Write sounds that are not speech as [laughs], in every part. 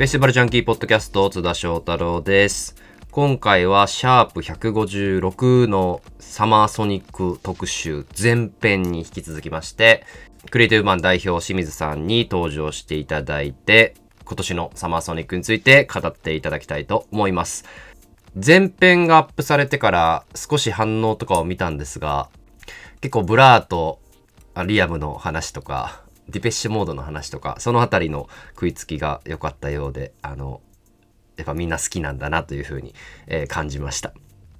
フェスティバルジャンキーポッドキャスト津田翔太郎です。今回はシャープ156のサマーソニック特集前編に引き続きましてクリエイティブマン代表清水さんに登場していただいて今年のサマーソニックについて語っていただきたいと思います。前編がアップされてから少し反応とかを見たんですが結構ブラーとリアムの話とかディペッシュモードの話とかそのあたりの食いつきが良かったようであのやっぱみんな好きなんだなというふうに、えー、感じました。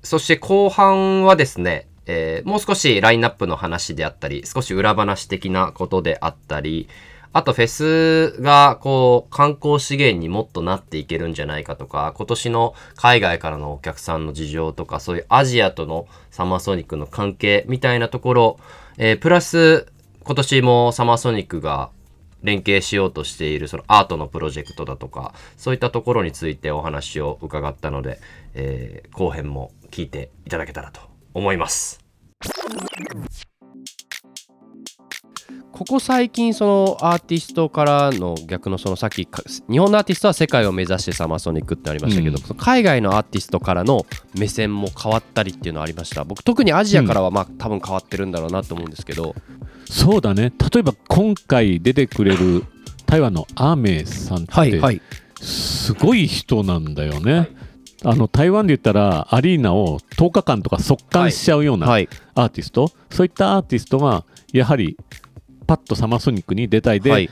そして後半はですね、えー、もう少しラインナップの話であったり少し裏話的なことであったりあとフェスがこう観光資源にもっとなっていけるんじゃないかとか、今年の海外からのお客さんの事情とか、そういうアジアとのサマーソニックの関係みたいなところ、えー、プラス今年もサマーソニックが連携しようとしているそのアートのプロジェクトだとか、そういったところについてお話を伺ったので、えー、後編も聞いていただけたらと思います。ここ最近そのアーティストからの逆のそのさっき日本のアーティストは世界を目指してサマーソニックってありましたけど、うん、海外のアーティストからの目線も変わったりっていうのはありました僕特にアジアからはまあ、多分変わってるんだろうなと思うんですけどそうだね。例えば今回出てくれる台湾のアーメイさんってすごい人なんだよね、はいあの台湾で言ったらアリーナを10日間とか速乾しちゃうようなアーティスト、はいはい、そういったアーティストがやはりパッとサマーソニックに出たいで、はい、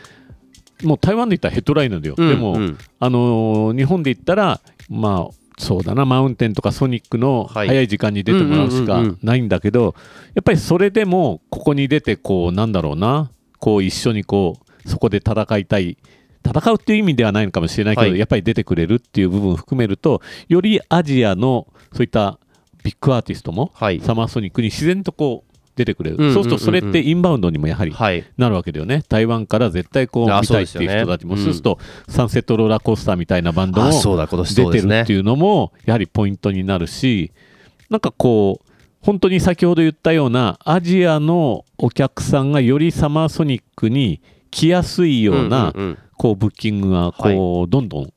もう台湾で言ったらヘッドライナーだよ、うん、でも、うん、あのー、日本で言ったらまあそうだなマウンテンとかソニックの早い時間に出てもらうしかないんだけどやっぱりそれでもここに出てこうなんだろうなこう一緒にこうそこで戦いたい。戦うっていう意味ではないのかもしれないけど、はい、やっぱり出てくれるっていう部分を含めるとよりアジアのそういったビッグアーティストも、はい、サマーソニックに自然とこう出てくれる、そうするとそれってインバウンドにもやはりなるわけだよね、はい、台湾から絶対こう見たいっていう人たちも、そうするとサンセットローラーコースターみたいなバンドも出てるっていうのもやはりポイントになるし、なんかこう、本当に先ほど言ったようなアジアのお客さんがよりサマーソニックに来やすいような、こうブッキングがこうどんどん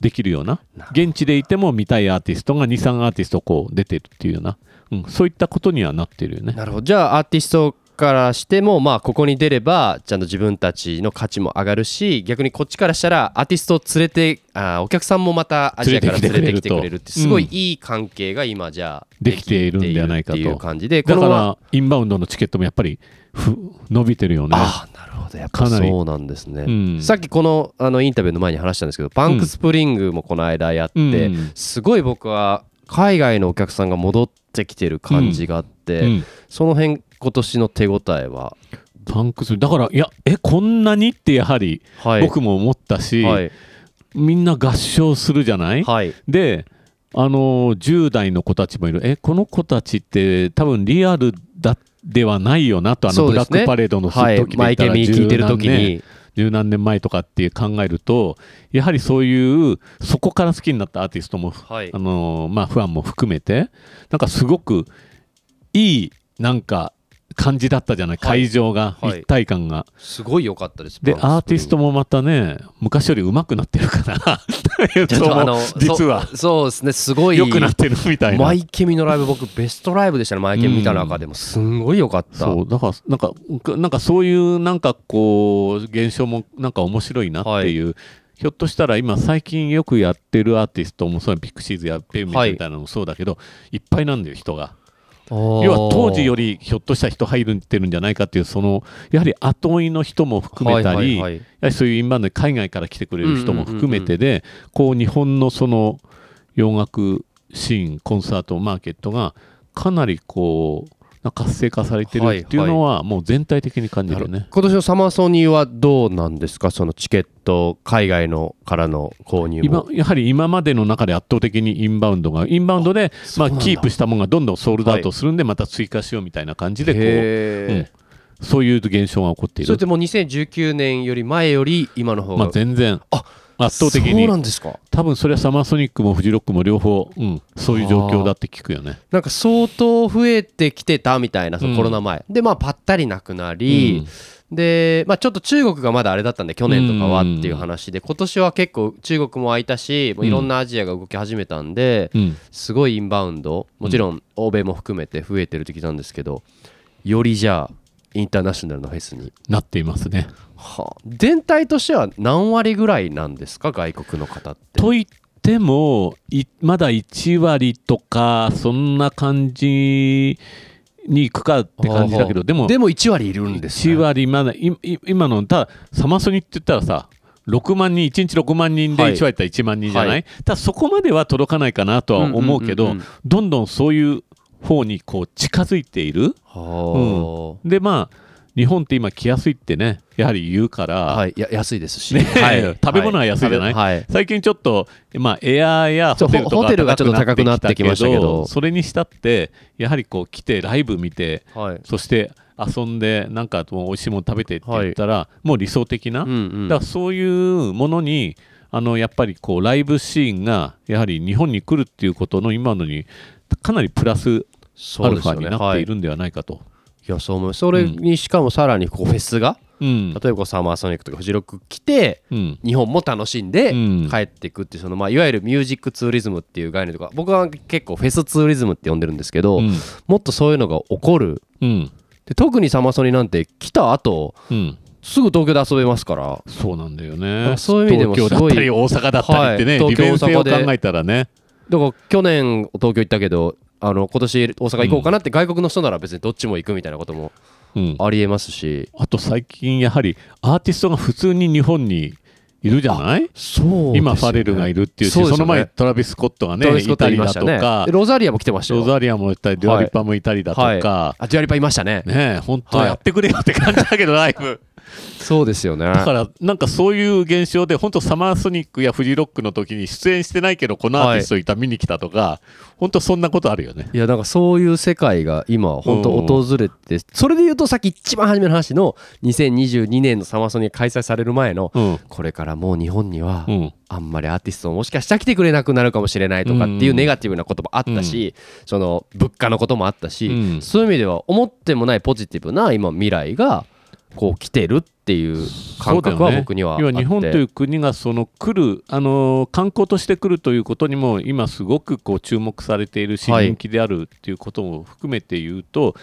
できるような。現地でいても見たいアーティストが23アーティストこう出てるっていうようなうん、そういったことにはなってるよね。なるほど。じゃあアーティストからしてもまあここに出ればちゃんと自分たちの価値も上がるし逆にこっちからしたらアーティストを連れてあお客さんもまたアジアから連れてきてくれるってすごいいい関係が今じゃあできているんではないかと。いう感じでだからインバウンドのチケットもやっぱりふ伸びてるよね。あなるほど。やっぱそうなんですね、うん、さっきこのあのインタビューの前に話したんですけどパンクスプリングもこの間やって、うん、すごい僕は海外のお客さんが戻ってきてる感じがあって、うん。うん、その辺今年の手応えは？パンクスだからいやえこんなにってやはり僕も思ったし、はい、みんな合唱するじゃない、はい、であの10代の子たちもいる。えこの子たちって多分リアルだではないよなとあのブラックパレードの時で言ったら、はい、聞いてる時に十何年前とかって考えるとやはりそういうそこから好きになったアーティストも、はい、あのまあ、ファンも含めてなんかすごくいいなんか感じだったじゃない、はい、会場が、はい、一体感が。すごい良かったです。でアーティストもまたね昔より上手くなってるから。[laughs] [laughs] 実は。そうですねすごい。良くなってるみたいな。マイケミのライブ僕ベストライブでしたねマイケミ見た中でも。すんごい良かった、そうだからなんかなんかそういうなんかこう現象もなんか面白いなっていう、はい。ひょっとしたら今最近よくやってるアーティストもそうピクシーズやペイみたいなのもそうだけど、はい、いっぱいなんだよ人が。要は当時よりひょっとしたら人入ってるんじゃないかっていうそのやはり後追いの人も含めたり、やはりそういう今まで海外から来てくれる人も含めてで、こう日本のその洋楽シーンコンサートマーケットがかなりこう活性化されてるっていうのはもう全体的に感じるね、はいはい、今年のサマーソニーはどうなんですか？そのチケット海外のからの購入今やはり今までの中で圧倒的にインバウンドがインバウンドでまあキープしたものがどんどんソールドアウトするんでまた追加しようみたいな感じでこう、うん。そういう現象が起こっている。それってもう2019年より前より今の方が、まあ、全然。あ圧倒的そうになんですか？多分それはサマーソニックもフジロックも両方、うん、そういう状況だって聞くよね。なんか相当増えてきてたみたいなそのコロナ前、でまあぱったりなくなり、で、まあ、ちょっと中国がまだあれだったんで去年とかはっていう話で今年は結構中国も空いたしもういろんなアジアが動き始めたんでうん、すごいインバウンドもちろん欧米も含めて増えてる時なんですけどよりじゃあインターナショナルのフェスに、なっていますね。はあ、全体としては何割ぐらいなんですか外国の方って？と言ってもいまだ1割とかそんな感じに行くかって感じだけどでもでも1割いるんですね。1割まだいい今のただサマソニって言ったらさ6万人1日6万人ではい。1割いったら1万人じゃない、はい。ただそこまでは届かないかなとは思うけど、うんうんうんうん。どんどんそういう方にこう近づいている。はあ。でまあ日本って今来やすいってねやはり言うから、はい、や安いですし、ね。はい。[laughs] 食べ物は安いじゃない？はい、最近ちょっと、まあ、エアーやホテルとかホテルがちょっと高くなってきましたけど。それにしたってやはりこう来てライブ見てはい。そして遊んでなんかもう美味しいもの食べてって言ったら、もう理想的な、うんうん。だからそういうものにあのやっぱりこうライブシーンがやはり日本に来るっていうことの今のにかなりプラスアルファになっているんではないかと。いやそう思うそれにしかもさらにこうフェスが、うん。例えばこうサマーソニックとかフジロック来てうん。日本も楽しんでうん。帰っていくっていうその、まあ、いわゆるミュージックツーリズムっていう概念とか僕は結構フェスツーリズムって呼んでるんですけど、うん。もっとそういうのが起こる。うん。で特にサマソニなんて来た後うん。すぐ東京で遊べますから。そうなんだよね。らそういう意味でも東京だったりす大阪だったりってね、はい。利便性を東京大阪で考えたらね。だから去年東京行ったけどあの今年大阪行こうかなって外国の人なら別にどっちも行くみたいなこともうん、ありえますし、あと最近やはりアーティストが普通に日本にいるじゃない？そう今ファレルがいるっていうしそね。その前トラビス・スコットがねいたりだとか。でロザリアも来てましたよ。ロザリアもいたりデュアリパもいたりだとか、はい。あジュアリパいましたね。ねえ本当はいやってくれよって感じだけど、ライブそうですよね。だからなんかそういう現象で本当サマーソニックやフジロックの時に出演してないけどこのアーティストいた見に来たとか、本当そんなことあるよね。いやなんかそういう世界が今本当訪れてそれで言うとさっき一番初めの話の2022年のサマーソニーが開催される前のうん。これからもう日本にはうん。あんまりアーティストももしかしたら来てくれなくなるかもしれないとかっていうネガティブなこともあったしその物価のこともあったしうん。そういう意味では思ってもないポジティブな今未来がこう来てるっていう感覚は僕にはあって。要は日本という国がその来る、あのー観光として来るということにも今すごくこう注目されているしはい人気であるっていうことも含めて言うと、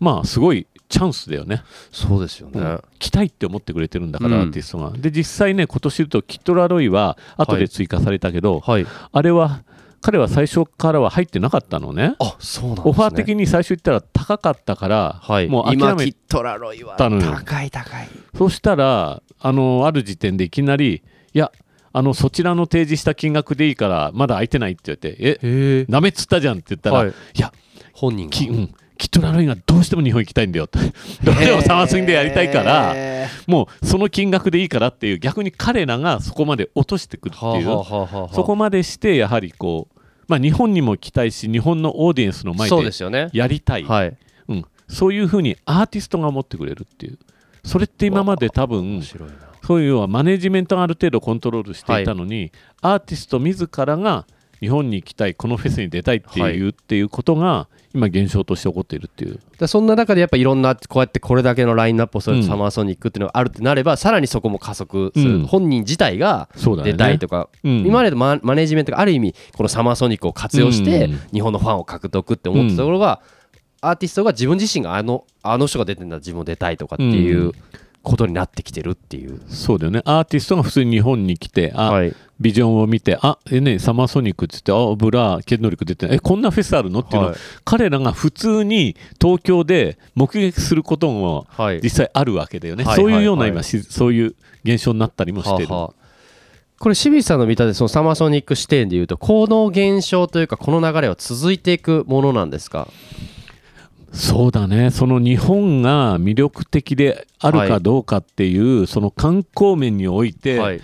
まあすごいチャンスだよね、そうですよね、うん。来たいって思ってくれてるんだから、うん。アーティストが。で実際ね今年言うとキットラロイは後で追加されたけど、はい。あれは彼は最初からは入ってなかったのね。あそうなんですね。オファー的に最初言ったら高かったから、はい。もう諦め今キットラロイはたのよ。高い高いそしたらあのある時点でいきなりいやあのそちらの提示した金額でいいからまだ空いてないって言ってえなめっつったじゃんって言ったら、はい。い、や本人が。き、うん、キットラロイがどうしても日本行きたいんだよって。どうしてもサマスンでやりたいからへもうその金額でいいからっていう逆に彼らがそこまで落としてくるっていう、そこまでしてやはりこう、まあ、日本にも来たいし日本のオーディエンスの前でやりたい。はい。うん、そういうふうにアーティストが持ってくれるっていう。それって今まで多分そういう要はマネジメントがある程度コントロールしていたのに、アーティスト自らが日本に行きたいこのフェスに出たいっていう,、はい。っていうことが今現象として起こっているっていう。でそんな中でやっぱいろんなこうやってこれだけのラインナップをするうん。サマーソニックっていうのがあるってなれば、さらにそこも加速する、うん。本人自体が出たいとか、うん。今までのママネジメントがある意味このサマーソニックを活用してうん。日本のファンを獲得って思ってたところが、アーティストが自分自身があのあの人が出てんだ自分も出たいとかっていううことになってきてるっていう、そうだよね。アーティストが普通に日本に来てあ、はい。ビジョンを見てあえねサマーソニックっつってあブラケンドリック出てえこんなフェスあるの？っていうのを、はい。彼らが普通に東京で目撃することもはい。実際あるわけだよね、はい。そういうようなはい。今、しそういう現象になったりもしてる、はあはあ。これ清水さんの見たでそのサマーソニック視点でいうとこの現象というかこの流れは続いていくものなんですか？そうだね。その日本が魅力的であるかどうかっていう、その観光面において、はい。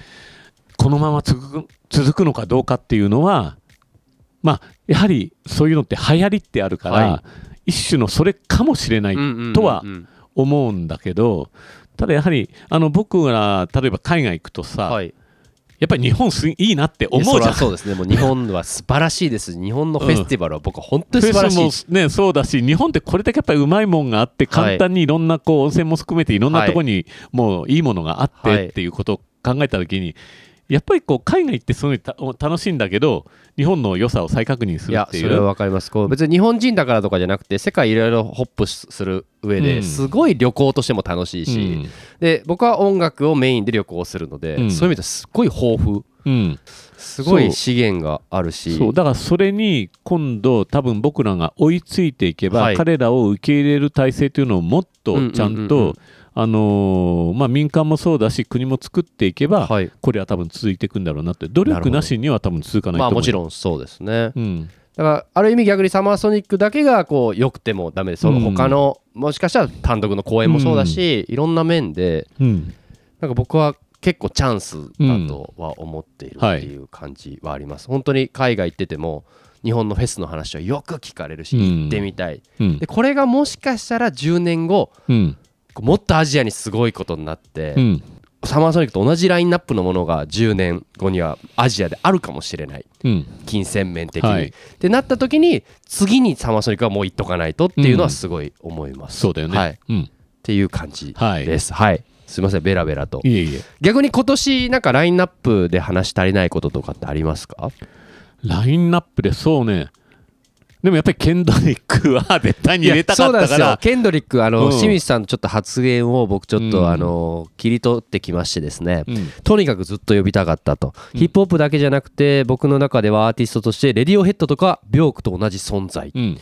このまま続く続くのかどうかっていうのはまあやはりそういうのって流行りってあるから、は一種のそれかもしれないとは思うんだけどただやはりあの僕が例えば海外行くとさ、はいやっぱり日本すいいなって思うじゃん。そうですね。もう日本は素晴らしいです日本のフェスティバルは僕は本当に素晴らしい、フェスもねそうだし日本ってこれだけやっぱりうまいもんがあってはい簡単にいろんなこう温泉も含めていろんなところにもういいものがあっはいてっていうことを考えた時にやっぱりこう海外行ってすごいた楽しいんだけど日本の良さを再確認すいやそれはるっていう分かります。こう別に日本人だからとかじゃなくて世界いろいろホップする上うん。ですごい旅行としても楽しいし、で僕は音楽をメインで旅行するので、うん。そういう意味ではすごい豊富。うん。うんすごいそう資源があるし。そう。だからそれに今度多分僕らが追いついていけば、はい。彼らを受け入れる体制というのをもっとちゃんうんうんうんうん。とあのーまあ民間もそうだし国も作っていけば、はい。これは多分続いていくんだろうなって。努力なしには多分続かないと思う。まあもちろんそうですね。うん。だからある意味逆にサマーソニックだけがこう良くてもダメ。ですその他の、もしかしたら単独の公演もそうだし、いろんな面でうん。なんか僕は結構チャンスだとは思っているっていう感じはあります、本当に海外行ってても日本のフェスの話はよく聞かれるし、うん。行ってみたい。うん。でこれがもしかしたら10年後うんもっとアジアにすごいことになって、うん。サマーソニックと同じラインナップのものが10年後にはアジアであるかもしれない。うん。金銭面的に、はい。ってなった時に次にサマーソニックはもう行っとかないとっていうのはすごい思います、そうだよね、はい、っうん。ていう感じはい。ですはい、すいませんベラベラと。いえいえ。逆に今年なんかラインナップで話し足りないこととかってありますか？ラインナップでそうねでもやっぱりケンドリックは絶対に入れたかそうなんですよ。ったからケンドリックあの、うん。清水さんのちょっと発言を僕ちょっと、うん。あの切り取ってきましてですね、うん。とにかくずっと呼びたかったと、ヒップホップだけじゃなくて僕の中ではアーティストとしてレディオヘッドとかビョークと同じ存在。っうん。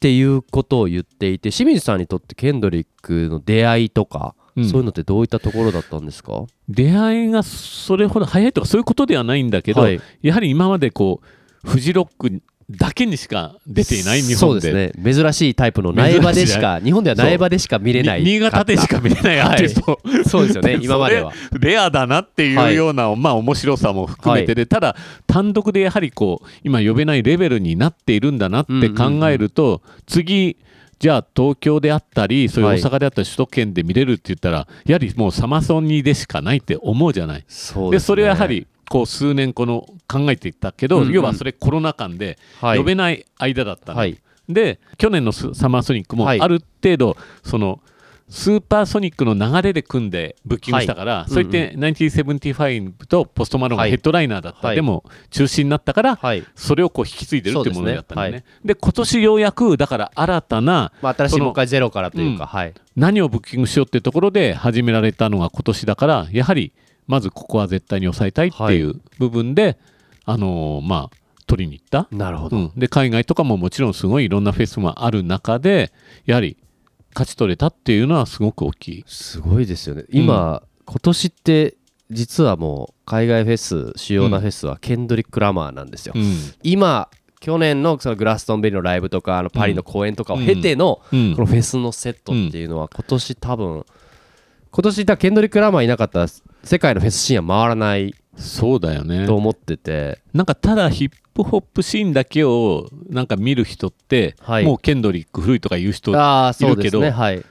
ていうことを言っていて清水さんにとってケンドリックの出会いとか、うん。そういうのってどういったところだったんですか？出会いがそれほど早いとかそういうことではないんだけど、はい。やはり今までこうフジロックだけにしか出ていない日本で。そうですね。珍しいタイプの苗場でしか日本では苗場でしか見れないに新潟でしか見れないアーティスト、そうですよね今までは。レアだなっていうような、まあ面白さも含めてで、ただ単独でやはりこう今呼べないレベルになっているんだなって考えると、次じゃあ東京であったりそういう大阪であったり首都圏で見れるって言ったら、やはりもうサマソニでしかないって思うじゃない。そうです、ね、でそれはやはりこう数年この考えていったけど、うんうん。要はそれコロナ禍ではい。呼べない間だったの、はい。で去年のスサマーソニックもはい。ある程度そのスーパーソニックの流れで組んでブッキングしたから、はい。そういって1975とポストマロンがヘッドライナーだった、はい。でも中止になったから、はい。それをこう引き継いでるっていうものだったんだよね。そうで今年ようやくだから新たなまあ、新しいそのもう一回ゼロからというか、うん。はい。何をブッキングしようっていうところで始められたのが今年だからやはりまずここは絶対に抑えたいっていう部分で、あのーまあ取りに行った、なるほど、うん、で海外とかももちろんすごいいろんなフェスもある中でやはり勝ち取れたっていうのはすごく大きい。すごいですよね。今、今年って実はもう海外フェス主要なフェスはケンドリック・ラマーなんですよ、うん。今去年のそのグラストンベリーのライブとかあのパリの公演とかを経てのうん。このフェスのセットっていうのは今年多分今年だケンドリック・ラマーいなかったら世界のフェスシーンは回らないそうだよね。と思ってて。なんかただヒップホップシーンだけをなんか見る人って、はい。もうケンドリック古いとか言う人いるけどね。はい。ん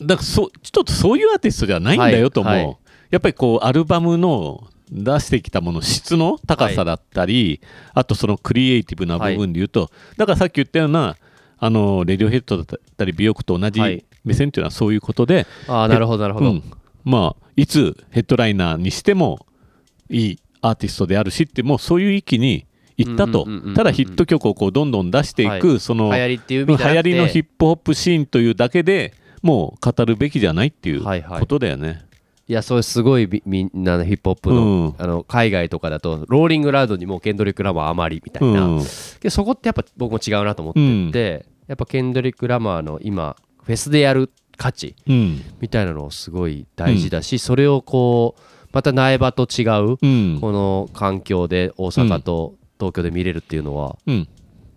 だからそちょっとそういうアーティストじゃないんだよと思う、はい。はいやっぱりこうアルバムの出してきたもの質の高さだったり、あとそのクリエイティブな部分で言うと、だからさっき言ったようなあのレディオヘッドだったり美容区と同じはい。目線っていうのはそういうことで、ああなるほどなるほど、うんまあいつヘッドライナーにしてもいいアーティストであるしってもうそういう域に行ったと。うんうんうんうんうんただヒット曲をこうどんどん出していく、はい。その流行りっていう意流行りのヒップホップシーンというだけでもう語るべきじゃないっていうはいはい。ことだよね。いやそれすごいみみんなのヒップホップの,、うん。あの海外とかだとローリングラウドにもケンドリック・ラマーあまりみたいな、うん。でそこってやっぱ僕も違うなと思ってて、やっぱケンドリック・ラマーの今フェスでやる価値うん。みたいなのをすごい大事だし、それをこうまた苗場と違ううん。この環境で大阪と東京で見れるっていうのはうん。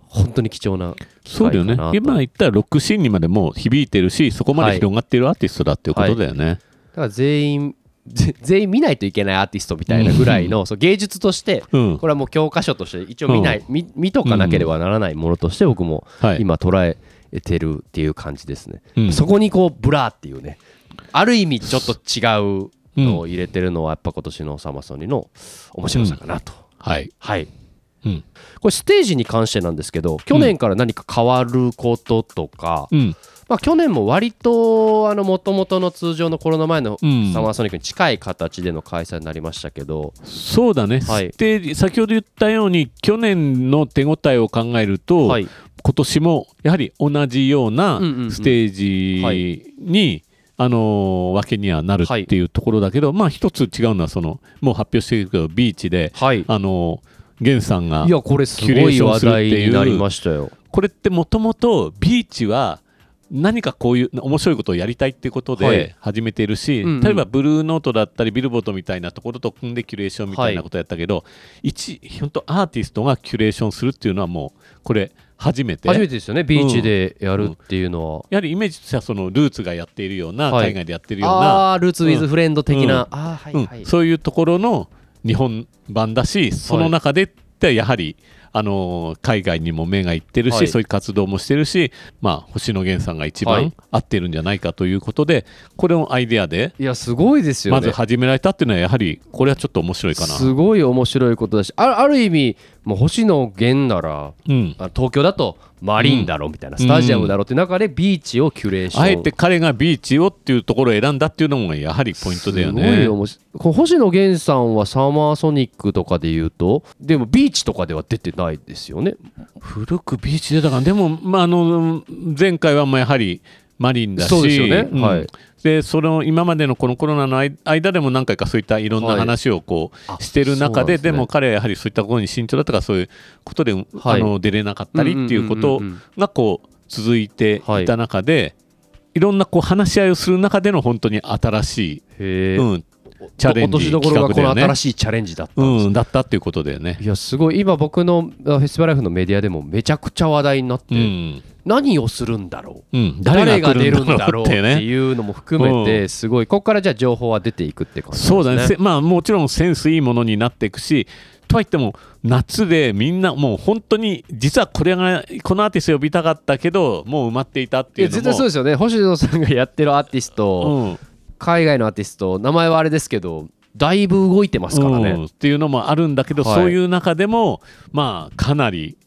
本当に貴重な機そうだよね。今言ったらロックシーンにまでもう響いてるしそこまで広がってるアーティストだっていうことだよね。だから全員ぜ全員見ないといけないアーティストみたいなぐらいの、そう芸術としてうん。これはもう教科書として一応見ない、見見とかなければならないものとして僕もはい。今捉えてるっていう感じですね、うん。そこにこうブラーっていうねある意味ちょっと違うのを入れてるのはやっぱ今年のサマソニの面白さかなと、はい、はい、うん。これステージに関してなんですけど去年から何か変わることとか、うんまあ、去年も割ともともとの通常のコロナ前のうん。サマーソニックに近い形での開催になりましたけど、そうだね、はい。ステージ先ほど言ったように去年の手応えを考えると、はい、今年もやはり同じようなうんうんうん。ステージに、あのーわけにはなるってい。うところだけど、まあ一つ違うのはそのもう発表してるけどビーチで、はい、あのーゲンさんがいやこれすごい話題になりましたよ。これってもともとビーチは何かこういう面白いことをやりたいっていうことはい。で始めているし、うんうん。例えばブルーノートだったりビルボードみたいなところと組んでキュレーションみたいなことをやったけど、一本当アーティストがキュレーションするっていうのはもうこれ初めて。初めてですよね。ビーチでやるっていうのは。やはりイメージとしてはそのルーツがやっているような、はい海外でやってるような、ルーツ・ウィズ・フレンド的な、そういうところの日本版だしその中でってやはり、あのー海外にも目がいってるし、はいそういう活動もしてるし、まあ、星野源さんが一はい番合ってるんじゃないかということで、これのアイデアでいやすごいですよね。まず始められたっていうのはやはりこれはちょっと面白いかな。すごい面白いことだしあある意味もう星野源ならうんあ東京だとマリンだろみたいな、スタジアムだろって中でビーチをキュレーション。あえて彼がビーチをっていうところを選んだっていうのもやはりポイントだよすごいね。星野源さんはサマーソニックとかで言うとでもビーチとかでは出てないですよね。古くビーチでだからでも、まあ、あの前回はまあやはりマリンだしそうですよね。うん。はいでその今までのこのコロナの間間でも何回かそういったいろんなはい話をこう、あしてる中でね。でも彼はやはりそういったところに慎重だったからそういうことで、あの出れなかったりってい。うことがこう続いていた中で、い、ろんなこう話し合いをする中での本当に新しい、うん、チャレンジ落としどころがこの企画だよね。新しいチャレンジだったうん、だったっていうことだよね。いやすごい。今僕のあフェスティバルライフのメディアでもめちゃくちゃ話題になって、うん。何をするんだろう？うん、誰が出来るんだろうってね。いうのも含めてすごい。ここからじゃあ情報は出ていくって感じそうだね。まあもちろんセンスいいものになっていくしとはいっても夏でみんなもう本当に実はこれがこのアーティスト呼びたかったけどもう埋まっていたっていやいうのも。絶対そうですよね。星野さんがやってるアーティスト、うん海外のアーティスト名前はあれですけどだいぶ動いてますからね、うん。っていうのもあるんだけど、はい。そういう中でもまあかなり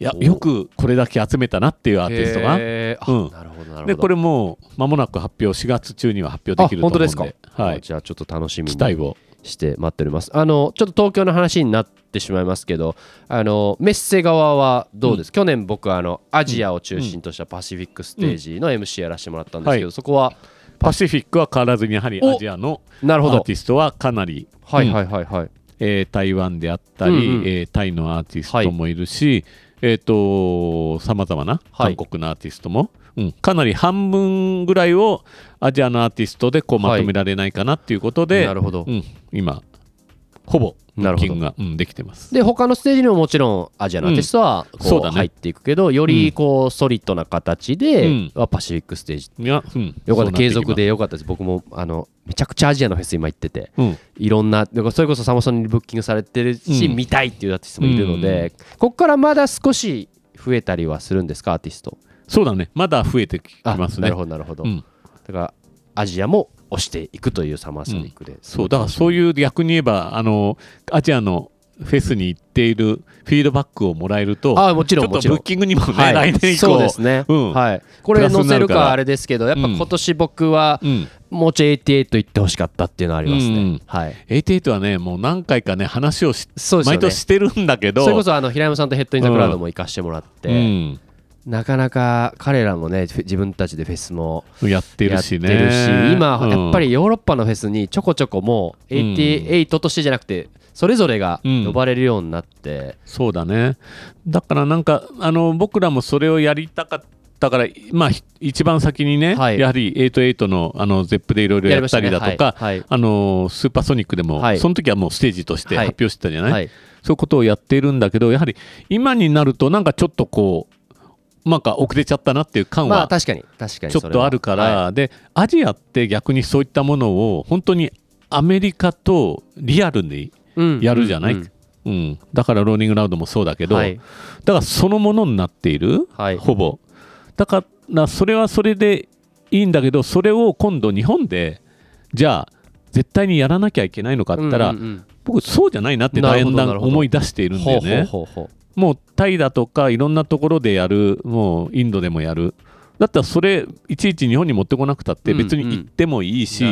いやお。よくこれだけ集めたなっていうアーティストがうん。なるほどなるほど。でこれもう間もなく発表4月中には発表できると思うんで。あ本当ですか、はい、じゃあちょっと楽しみに期待を。して待っております。あのちょっと東京の話になってしまいますけどあのメッセ側はどうです、去年僕あのアジアを中心としたパシフィックステージの MC やらせてもらったんですけど、はい。そこはパシフィックは変わらずにやはりおアジアのアーティストはかなりはいはいはいはい、えー台湾であったり、うんうん。えータイのアーティストもいるし、えっ、とさまざまなはい。韓国のアーティストも、うん、かなり半分ぐらいをアジアのアーティストでこうまとめられないかなっていうことで、なるほど、うん、今ほぼブなるほどッキングが、うん、できてます。で他のステージにももちろんアジアのアーティストはこそうだね。入っていくけど、よりこうソリッドな形で、うん。はパシフィックステージ。いや、うん、よかった。継続で、でよかったです。僕もあのめちゃくちゃアジアのフェス今行ってて。うん、いろんなそれこそサマソニにブッキングされてるし、うん見たいっていうアーティストもいるので、ここからまだ少し増えたりはするんですかアーティスト？そうだね。まだ増えてきあますね。なるほどなるほど、うん。だからアジアも押していくというサマーソニックで、そうだからそういう逆に言えばあのアジアのフェスに行っているフィードバックをもらえるとあもちちょっとろんもちろん。ブッキングにもね、はい。来年以降。そうですね、うん。はい、これ載せるかあれですけどやっぱうん。今年僕はうん、もうちょい88行ってほしかったっていうのはありますね、うん。はい。88はねもう何回かね話をしね。毎年してるんだけど。それこそあの平山さんとヘッドインザクラウドも行かしてもらって、うん、なかなか彼らもね自分たちでフェスもやってるしね。今うん。やっぱりヨーロッパのフェスにちょこちょこもううん。88としてじゃなくてそれぞれがうん。呼ばれるようになって、そうだね。だからなんかあの僕らもそれをやりたかったからまあひ一番先にね、はい。やはり88のあのゼップでいろいろやったりだとか、はい。はい。あのスーパーソニックでも、はい。その時はもうステージとしてはい。発表してたじゃない？そういうことをやっているんだけどやはり今になるとなんかちょっとこうなんか遅れちゃったなっていう感はまあ確かに確かにちょっとあるから、はでアジアって逆にそういったものを本当にアメリカとリアルにうん。やるじゃない、うんうん。だからローニングラウドもそうだけど、はい。だからそのものになっている、はい。ほぼ。だからそれはそれでいいんだけどそれを今度日本でじゃあ絶対にやらなきゃいけないのかって言ったら、うんうんうん。僕そうじゃないなってだんだん思い出しているんだよね。ほうほうほうほもうタイだとかいろんなところでやるもうインドでもやる。だったらそれいちいち日本に持ってこなくたって別に行ってもいいし、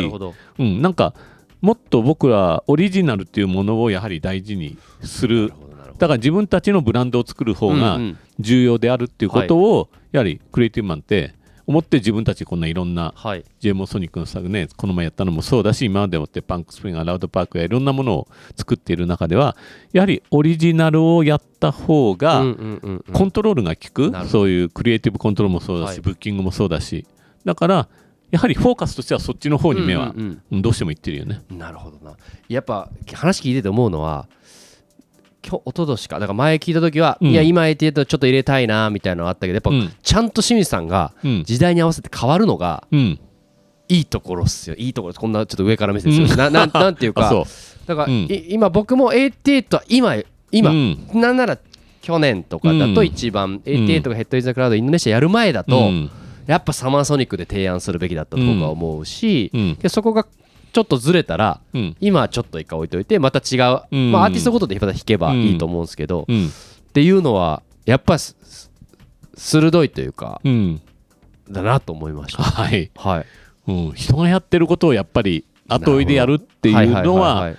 うん、なんかもっと僕らオリジナルっていうものをやはり大事にする。だから自分たちのブランドを作る方が重要であるっていうことを、やはりクリエイティブマンって思って自分たちこんないろんなはい。JMO ソニックの作ねこの前やったのもそうだし今までもってパンクスプリングラウドパークやいろんなものを作っている中ではやはりオリジナルをやった方が、コントロールが効く、そういうクリエイティブコントロールもそうだし、はい。ブッキングもそうだし。だからやはりフォーカスとしてはそっちの方に目は、どうしてもいってるよね。うんなるほどな。やっぱ話聞いてて思うのは今日一昨年か。だから前聞いた時は、うん。いや今 AT とちょっと入れたいなみたいなのがあったけどやっぱ、うん。ちゃんと清水さんがうん。時代に合わせて変わるのがうん、いいところっすよ。いいところこんなちょっと上から目線する、うん。ななんなんていうか [laughs] だから、今僕も AT は今今、うん。なんなら去年とかだと一番、AT がヘッドインザクラウドインドネシアやる前だと、うん。やっぱサマーソニックで提案するべきだったと僕は思うし、うん。でそこがちょっとずれたらうん。今はちょっと一回置いといてまた違う、うん。まあ、アーティストごとで弾けばいいと思うんですけど、っうん。ていうのはやっぱ鋭いというかうん。だなと思いました。はい、はい、うん、人がやってることをやっぱり後追いでやるっていうのは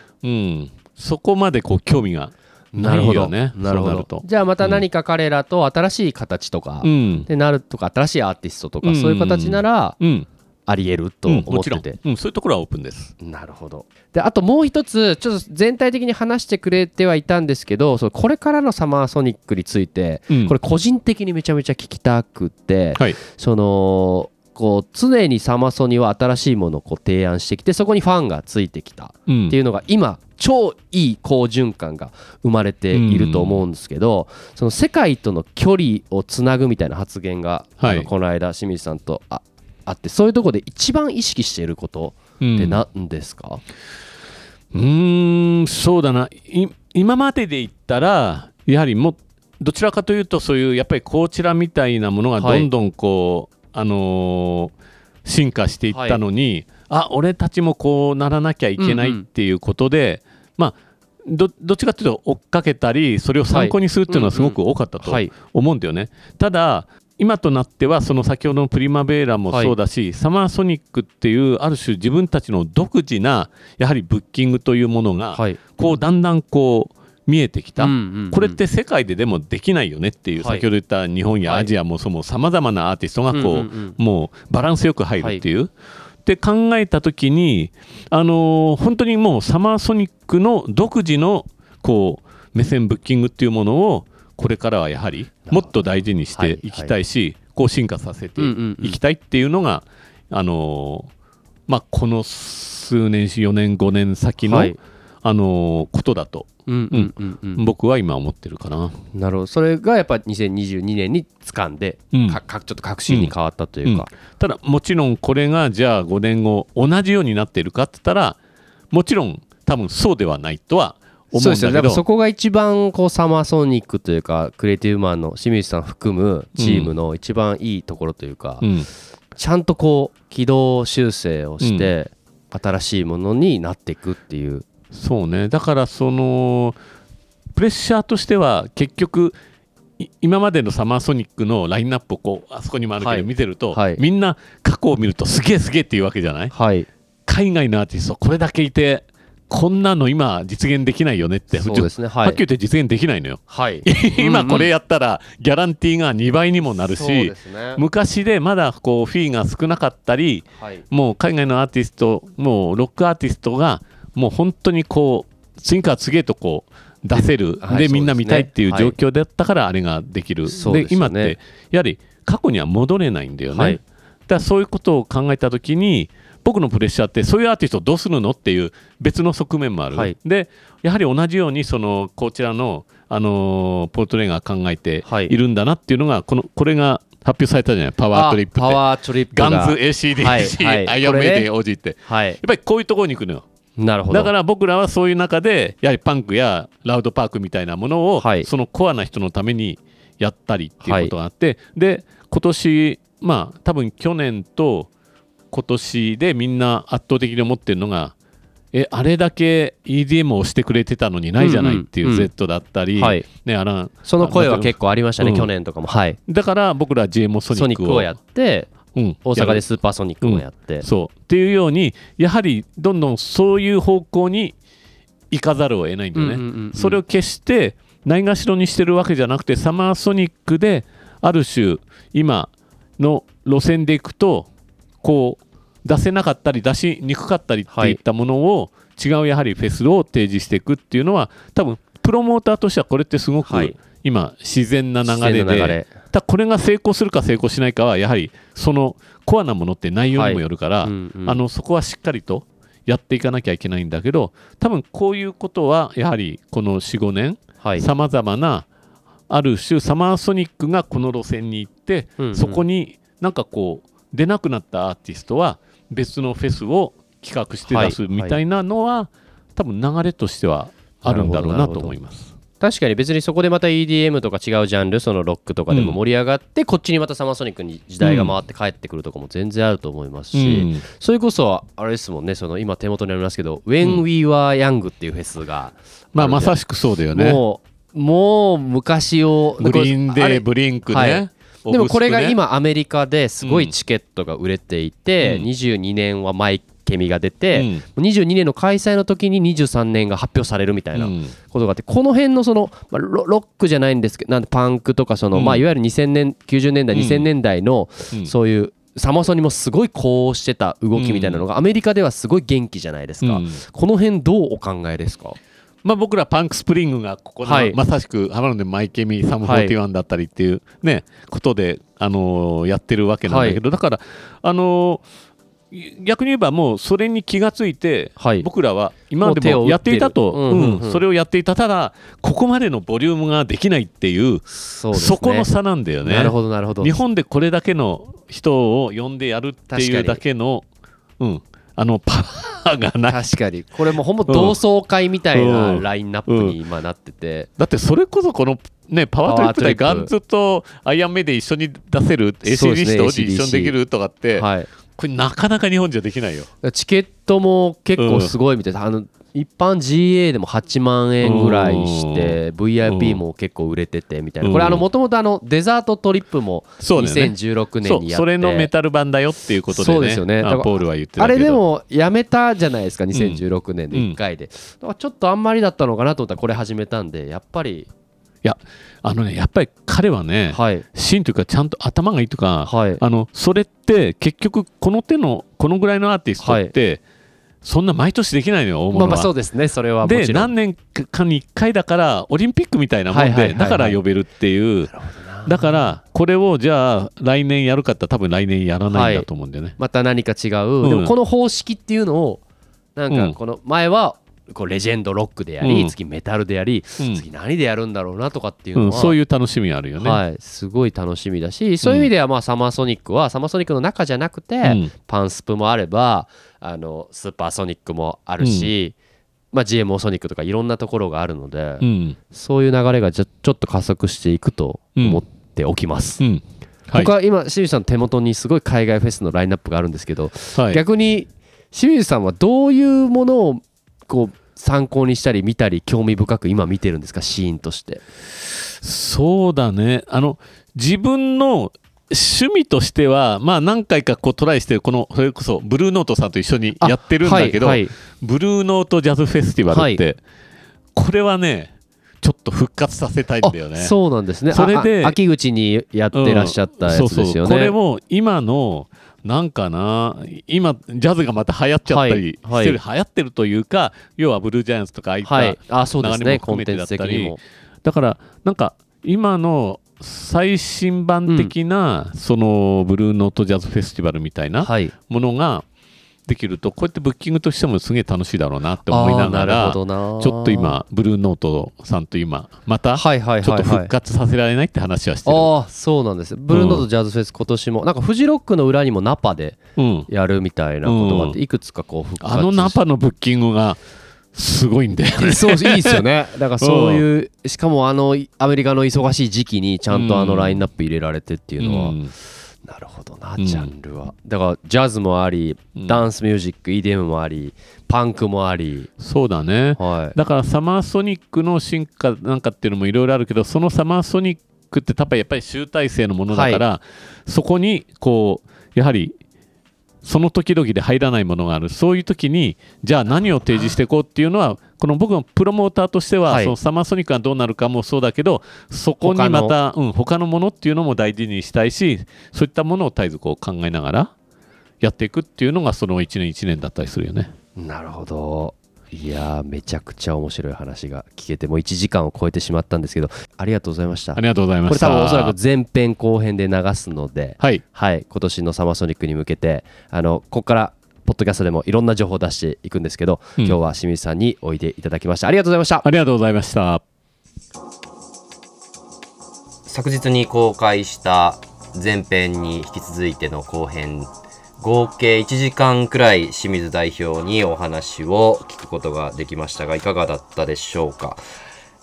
そこまでこう興味がなるほど。よね。なるほど。じゃあまた何か彼らと新しい形とか、うん。でなるとか新しいアーティストとか、うん。そういう形ならうんありえるとうん思ってて、うん、そういうところはオープンです。なるほど。であともう一つちょっと全体的に話してくれてはいたんですけどそのこれからのサマーソニックについて、うん。これ個人的にめちゃめちゃ聞きたくって、はい。そのこう常にサマソニは新しいものをこう提案してきてそこにファンがついてきたうん。っていうのが今超いい好循環が生まれていると思うんですけど、その世界との距離をつなぐみたいな発言が、この間清水さんとああってそういうところで一番意識していることうん。って何ですか、うーんそうだな。い今までで言ったらやはりもどちらかというとそういうやっぱりこちらみたいなものがはい。どんどんこう、あのー進化していったのに、あ俺たちもこうならなきゃいけないっていうことで、まあどどっちかというと追っかけたりそれを参考にするっていうのはすごく多かったとはい。思うんだよね。ただ今となってはその先ほどのプリマベーラもそうだし、サマーソニックっていうある種自分たちの独自なやはりブッキングというものが、はい。こうだんだんこう見えてきた、うんうんうんこれって世界ででもできないよねっていう、はい。先ほど言った日本やはい。アジアもそもさまざまなアーティストがこう、うんうんうん。もうバランスよく入るっていう。って考えた時に、あのー本当にもうサマーソニックの独自のこう目線ブッキングっていうものをこれからはやはりもっと大事にしてい。きたいし、こう進化させてうんうんうん。いきたいっていうのが、あのーまあ、この数年4年5年先の、はい。あのーことだとうんうんうんうん。僕は今思ってるかな。なるほど。それがやっぱ2022年に掴んで、うん。かかちょっと確信に変わったというか、ただもちろんこれがじゃあ5年後同じようになっているかって言ったらもちろん多分そうではないとは思そううんですよだけどだからそこが一番こうサマーソニックというかクリエイティブマンの清水さん含むチームの一番いいところというか、うん。ちゃんとこう軌道修正をして、新しいものになっていくっていう。そうね。だからそのプレッシャーとしては結局い今までのサマーソニックのラインナップをこうあそこにもあるけはい。ど見てると、はい。みんな過去を見るとすげえすげえっていうわけじゃない？はい。海外のアーティストこれだけいてこんなの今実現できないよねってそうですねはい。はっきり言って実現できないのよ。はい。[laughs] 今これやったらギャランティーが2倍にもなるしね。昔でまだこうフィーが少なかったりはい。もう海外のアーティストもうロックアーティストがもう本当にこう次から次へとこう出せる、はい。でみんな見たいっていう状況だったからあれができる、そうで今ってやはり過去には戻れないんだよね、はい。だからそういうことを考えた時に僕のプレッシャーってそういうアーティストをどうするのっていう別の側面もある、はい。でやはり同じようにそのこちらの、あのーポートレーが考えてはい。いるんだなっていうのがこのこれが発表されたじゃない？パワートリップって。あパワートリップがガンズ ACDC、はいはい。アイアンメイデン OG って、はい。やっぱりこういうところに行くのよ。なるほど。だから僕らはそういう中で、やはりパンクやラウドパークみたいなものを、はい。そのコアな人のためにやったりっていうことがあって、で、今年まあ、多分去年と今年でみんな圧倒的に思ってるのが、えあれだけ EDM をしてくれてたのにないじゃないっていううんうん。Z だったり、はい。ね、あらその声は結構ありましたね、うん去年とかも。はい。だから僕ら GMO ソニックをソニックをやってうん大阪でスーパーソニックもやって、そう。っていうようにやはりどんどんそういう方向に行かざるを得ないんだよね、うんうんうんうん。それを決してないがしろにしてるわけじゃなくてサマーソニックである種今の路線でいくとこう出せなかったり出しにくかったりっていったものを違うやはりフェスを提示していくっていうのは多分プロモーターとしてはこれってすごはい。く今自然な流れでれ。ただこれが成功するか成功しないかはやはりそのコアなものって内容にもよるから、あのそこはしっかりとやっていかなきゃいけないんだけど多分こういうことはやはりこの45年はい。さまざまなある種サマーソニックがこの路線に行って、そこになんかこう出なくなったアーティストは別のフェスを企画して出すはいみたいなのは、多分流れとしてはあるんだろうなと思います。確かに別にそこでまた EDM とか違うジャンルそのロックとかでも盛り上がって、こっちにまたサマーソニックに時代が回って帰ってくるとかも全然あると思いますし、うんそれこそあれですもんねその今手元にありますけど「When We Were Young」っていうフェスがまあまさししくそうだよね。もうもう昔をグリーンデー、ブリンクね。はいでもこれが今アメリカですごいチケットが売れていて、うん。22年はマイケミが出て、うん。22年の開催の時に23年が発表されるみたいなうん。ことがあってこの辺のその、まあ、ロロックじゃないんですけどなんでパンクとかその、うん。まあ、いわゆる2000年90年代うん。2000年代のうん。そういうサマソニもすごいこうしてた動きみたいなのがアメリカではすごい元気じゃないですか、うん。この辺どうお考えですか？まあ、僕らパンクスプリングがここの、はい。まさしく浜野でマイケミサムはい41だったりっていうね、ことで、あのーやってるわけなんだけど、だから、あのー逆に言えばもうそれに気がついて、はい。僕らは今までもやっていたと、うんうんうん。うんそれをやっていた。ただここまでのボリュームができないっていうそね。そこの差なんだよね。なるほどなるほど。日本でこれだけの人を呼んでやるっていうだけの、うん、あのパワーがない。確かに。これもうほん。ま同窓会みたいなうん。ラインナップに今なってて、だってそれこそこのねパワートリップでガンズとアイアンメイで一緒に出せる ACDC ね。とオジ一緒にできるとかって、はい。これなかなか日本じゃできないよ。チケットも結構すごいみたいな、あの一般 GA でも8万円ぐらいして、VIP も結構売れててみたいな、うん。これあのもともとあのデザートトリップもそうだよね2016年にやって。それのメタル版だよっていうことでね。そうですよね。ポールは言ってたけど。あれでもやめたじゃないですか2016年で1回で、だからちょっとあんまりだったのかなと思ったらこれ始めたんでやっぱり。いやあのねやっぱり彼はね、はい。芯というかちゃんと頭がいいとか、はい。あのそれって結局この手のこのぐらいのアーティストって、そんな毎年できないのよ大物は。まあまあそうですねそれはもで何年かに1回だからオリンピックみたいなもんはいはいはいはい。でだから呼べるっていう。だからこれをじゃあ来年やるかって多分来年やらないんだと思うんだよね。また何か違う、うん。でもこの方式っていうのをなんうん。かこの前はこうレジェンドロックでやり、うん。次メタルでやり、うん。次何でやるんだろうなとかっていうのは、うん、そういう楽しみあるよね。はい、すごい楽しみだしそういう意味ではまあサマーソニックはサマーソニックの中じゃなくて、うん。パンスプもあればあのスーパーソニックもあるし、まあ、GMO ソニックとかいろんなところがあるので、うん。そういう流れがちょちょっと加速していくと思っておきます。うん。はい。他今清水さんの手元にすごい海外フェスのラインナップがあるんですけど、はい、逆に清水さんはどういうものをこう参考にしたり見たり興味深く今見てるんですか？シーンとして。そうだね。あの自分の趣味としては、まあ、何回かこうトライしてこのそれこそブルーノートさんと一緒にやってるんだけど、はいはいブルーノートジャズフェスティバルって、はいこれはねちょっと復活させたいんだよね。あそうなんですね。それで秋口にやってらっしゃったやつですよね。うんそうそうこれも今のなんかな今ジャズがまた流行っちゃったりはいしてる、流行ってるというか要はブルージャイアンツとかああいった、はい、あそうです流れねコンも含めてだテンツ的ったりにも。だからなんか今の最新版的な、そのブルーノートジャズフェスティバルみたいなはい、ものができるとこうやってブッキングとしてもすげえ楽しいだろうなって思いながらちょっと今ブルーノートさんと今またちょっと復活させられないって話はしてる、ああそうなんです。ブルーノートジャズフェス今年もなんかフジロックの裏にもナパでうん、やるみたいなことがあってういくつかこう復活あのナパのブッキングがすごいんだよね。そういいですよね。だからそういうしかもあのアメリカの忙しい時期にちゃんとあのラインナップ入れられてっていうのは、うん。なるほどな、ジャンルは。だからジャズもあり、ダンスミュージック EDM もありパンクもあり。そうだね、はい、だからサマーソニックの進化なんかっていうのもいろいろあるけどそのサマーソニックってやっぱり集大成のものだから、はい、そこにこうやはりその時々で入らないものがある。そういう時にじゃあ何を提示していこうっていうのはこの僕のプロモーターとしては、はい、そのサマーソニックがどうなるかもそうだけどそこにまた他の,、うん、他のものっていうのも大事にしたいしそういったものを絶えずこう考えながらやっていくっていうのがその1年1年だったりするよね。なるほどいやめちゃくちゃ面白い話が聞けてもう1時間を超えてしまったんですけどありがとうございました。ありがとうございました。これ多分おそらく前編後編で流すのではい、はい、今年のサマーソニックに向けてあのここからポッドキャストでもいろんな情報を出していくんですけど、うん、今日は清水さんにおいでいただきました。ありがとうございました。ありがとうございました。昨日に公開した前編に引き続いての後編合計1時間くらい清水代表にお話を聞くことができましたがいかがだったでしょうか、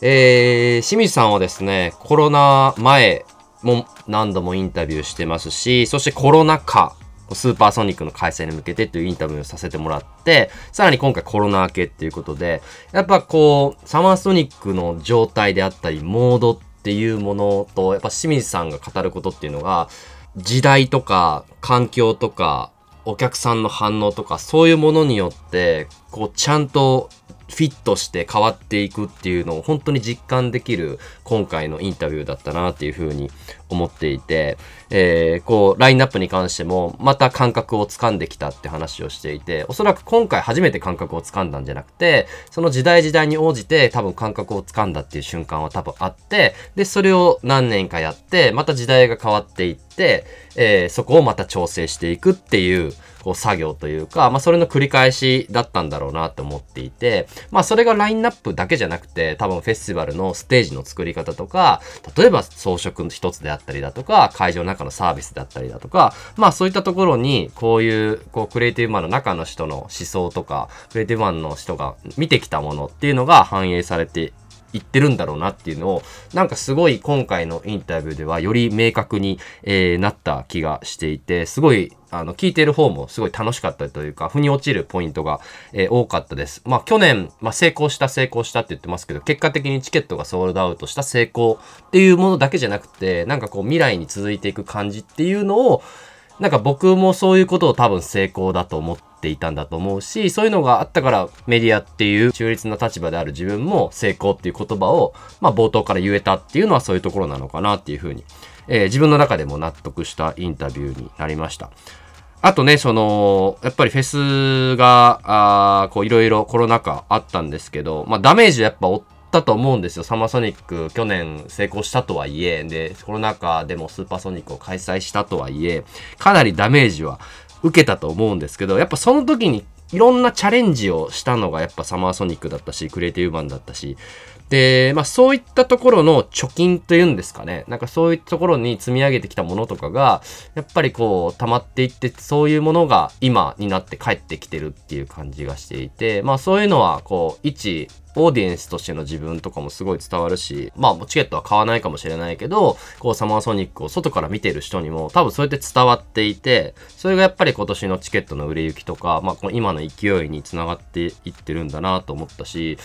えー、清水さんはですねコロナ前も何度もインタビューしてますしそしてコロナ禍スーパーソニックの開催に向けてというインタビューをさせてもらって、さらに今回コロナ明けっていうことで、やっぱこう、サマーソニックの状態であったり、モードっていうものと、やっぱ清水さんが語ることっていうのが、時代とか環境とかお客さんの反応とかそういうものによってこうちゃんとフィットして変わっていくっていうのを本当に実感できる今回のインタビューだったなっていうふうに思っていて、えー、こうラインナップに関してもまた感覚をつかんできたって話をしていておそらく今回初めて感覚をつかんだんじゃなくてその時代時代に応じて多分感覚をつかんだっていう瞬間は多分あってでそれを何年かやってまた時代が変わっていって、えー、そこをまた調整していくっていうこう作業というか、まあそれの繰り返しだったんだろうなって思っていて、まあそれがラインナップだけじゃなくて、多分フェスティバルのステージの作り方とか、例えば装飾一つであったりだとか、会場の中のサービスだったりだとか、まあそういったところに、こういう、こうクリエイティブマンの中の人の思想とか、クリエイティブマンの人が見てきたものっていうのが反映されて言ってるんだろうなっていうのを、なんかすごい今回のインタビューではより明確に、えー、なった気がしていて、すごいあの、聞いてる方もすごい楽しかったというか、腑に落ちるポイントが、えー、多かったです。まあ、去年、まあ、成功した、成功したって言ってますけど、結果的にチケットがソールドアウトした成功っていうものだけじゃなくて、なんかこう、未来に続いていく感じっていうのを、なんか僕もそういうことを多分成功だと思ってていたんだと思うし、そういうのがあったからメディアっていう中立な立場である自分も成功っていう言葉を、まあ冒頭から言えたっていうのはそういうところなのかなっていうふうに、えー、自分の中でも納得したインタビューになりました。あとね、その、やっぱりフェスが、あこういろいろコロナ禍あったんですけど、まあダメージやっぱ負ったと思うんですよ。サマソニック去年成功したとはいえ、で、コロナ禍でもスーパーソニックを開催したとはいえ、かなりダメージは受けたと思うんですけど、やっぱその時にいろんなチャレンジをしたのがやっぱサマーソニックだったし、クリエイティブマンだったし、で、まあそういったところの貯金というんですかね。なんかそういったところに積み上げてきたものとかが、やっぱりこう溜まっていって、そういうものが今になって帰ってきてるっていう感じがしていて、まあそういうのはこう、一、オーディエンスとしての自分とかもすごい伝わるし、まあチケットは買わないかもしれないけど、こうサマーソニックを外から見てる人にも多分そうやって伝わっていて、それがやっぱり今年のチケットの売れ行きとか、まあ今の勢いにつながっていってるんだなと思ったし、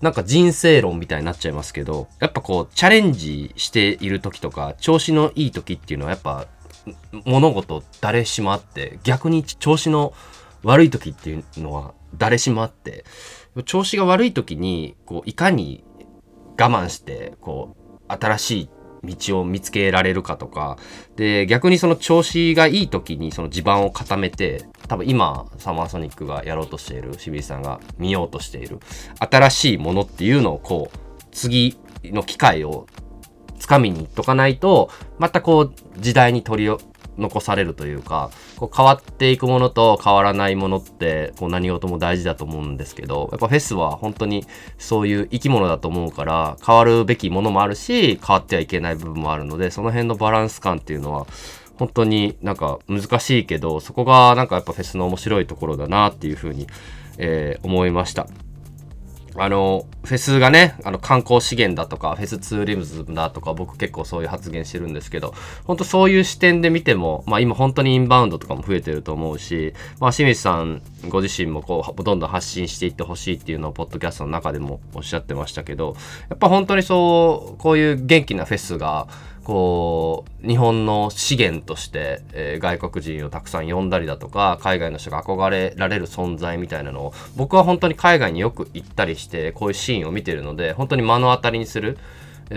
なんか人生論みたいになっちゃいますけど、やっぱこう、チャレンジしている時とか、調子のいい時っていうのはやっぱ、物事誰しもあって、逆に調子の悪い時っていうのは誰しもあって、調子が悪い時に、こう、いかに我慢して、こう、新しい道を見つけられるかとか、で、逆にその調子がいい時にその地盤を固めて、多分今、サマーソニックがやろうとしている、清水さんが見ようとしている、新しいものっていうのをこう、次の機会をつかみに行っとかないと、またこう、時代に取り残されるというか、こう変わっていくものと変わらないものって、こう何事も大事だと思うんですけど、やっぱフェスは本当にそういう生き物だと思うから、変わるべきものもあるし、変わってはいけない部分もあるので、その辺のバランス感っていうのは、本当になんか難しいけど、そこがなんかやっぱフェスの面白いところだなっていうふうに、えー、思いました。あの、フェスがね、あの観光資源だとか、フェスツーリムズだとか、僕結構そういう発言してるんですけど、本当そういう視点で見ても、まあ今本当にインバウンドとかも増えてると思うし、まあ清水さんご自身もこう、どんどん発信していってほしいっていうのを、ポッドキャストの中でもおっしゃってましたけど、やっぱ本当にそう、こういう元気なフェスが、こう日本の資源として、えー、外国人をたくさん呼んだりだとか海外の人が憧れられる存在みたいなのを僕は本当に海外によく行ったりしてこういうシーンを見てるので本当に目の当たりにする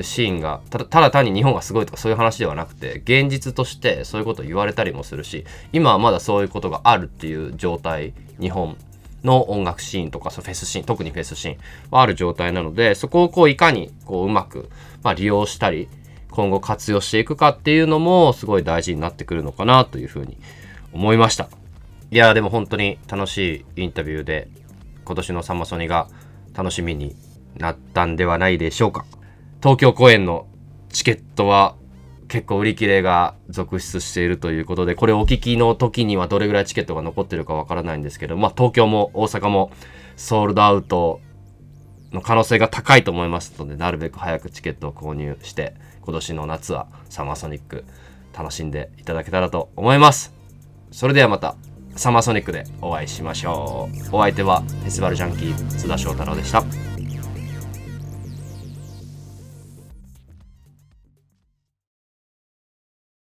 シーンがただ単に日本がすごいとかそういう話ではなくて現実としてそういうことを言われたりもするし今はまだそういうことがあるっていう状態日本の音楽シーンとかフェスシーン特にフェスシーンはある状態なのでそこをこういかにこううまく、まあ、利用したり今後活用していくかっていうのもすごい大事になってくるのかなというふうに思いました。いやでも本当に楽しいインタビューで今年のサマソニが楽しみになったんではないでしょうか。東京公演のチケットは結構売り切れが続出しているということで、これお聞きの時にはどれぐらいチケットが残ってるかわからないんですけど、まあ東京も大阪もソールドアウトの可能性が高いと思いますので、なるべく早くチケットを購入して、今年の夏はサマーソニック楽しんでいただけたらと思います。それではまたサマーソニックでお会いしましょう。お相手はフェスティバルジャンキー津田翔太郎でした。